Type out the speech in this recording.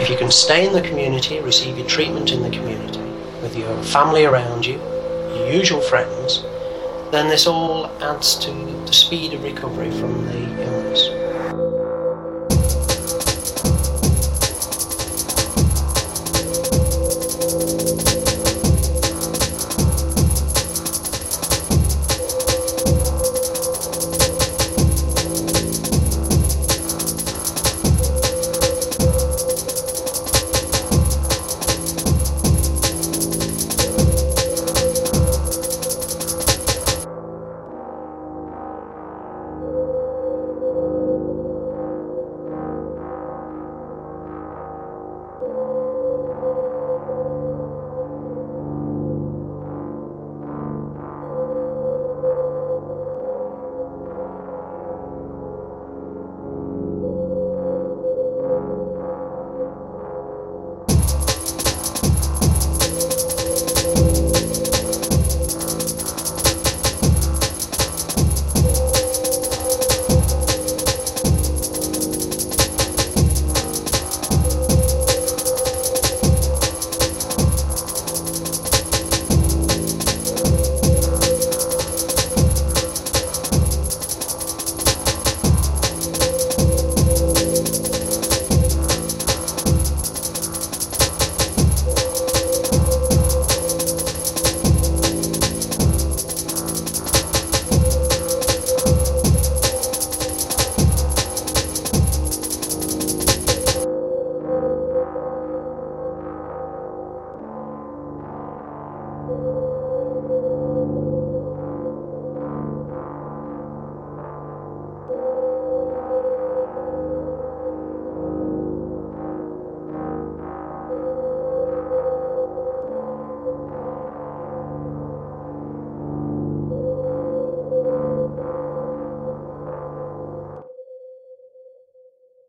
If you can stay in the community, receive your treatment in the community, with your family around you, your usual friends, then this all adds to the speed of recovery from the illness.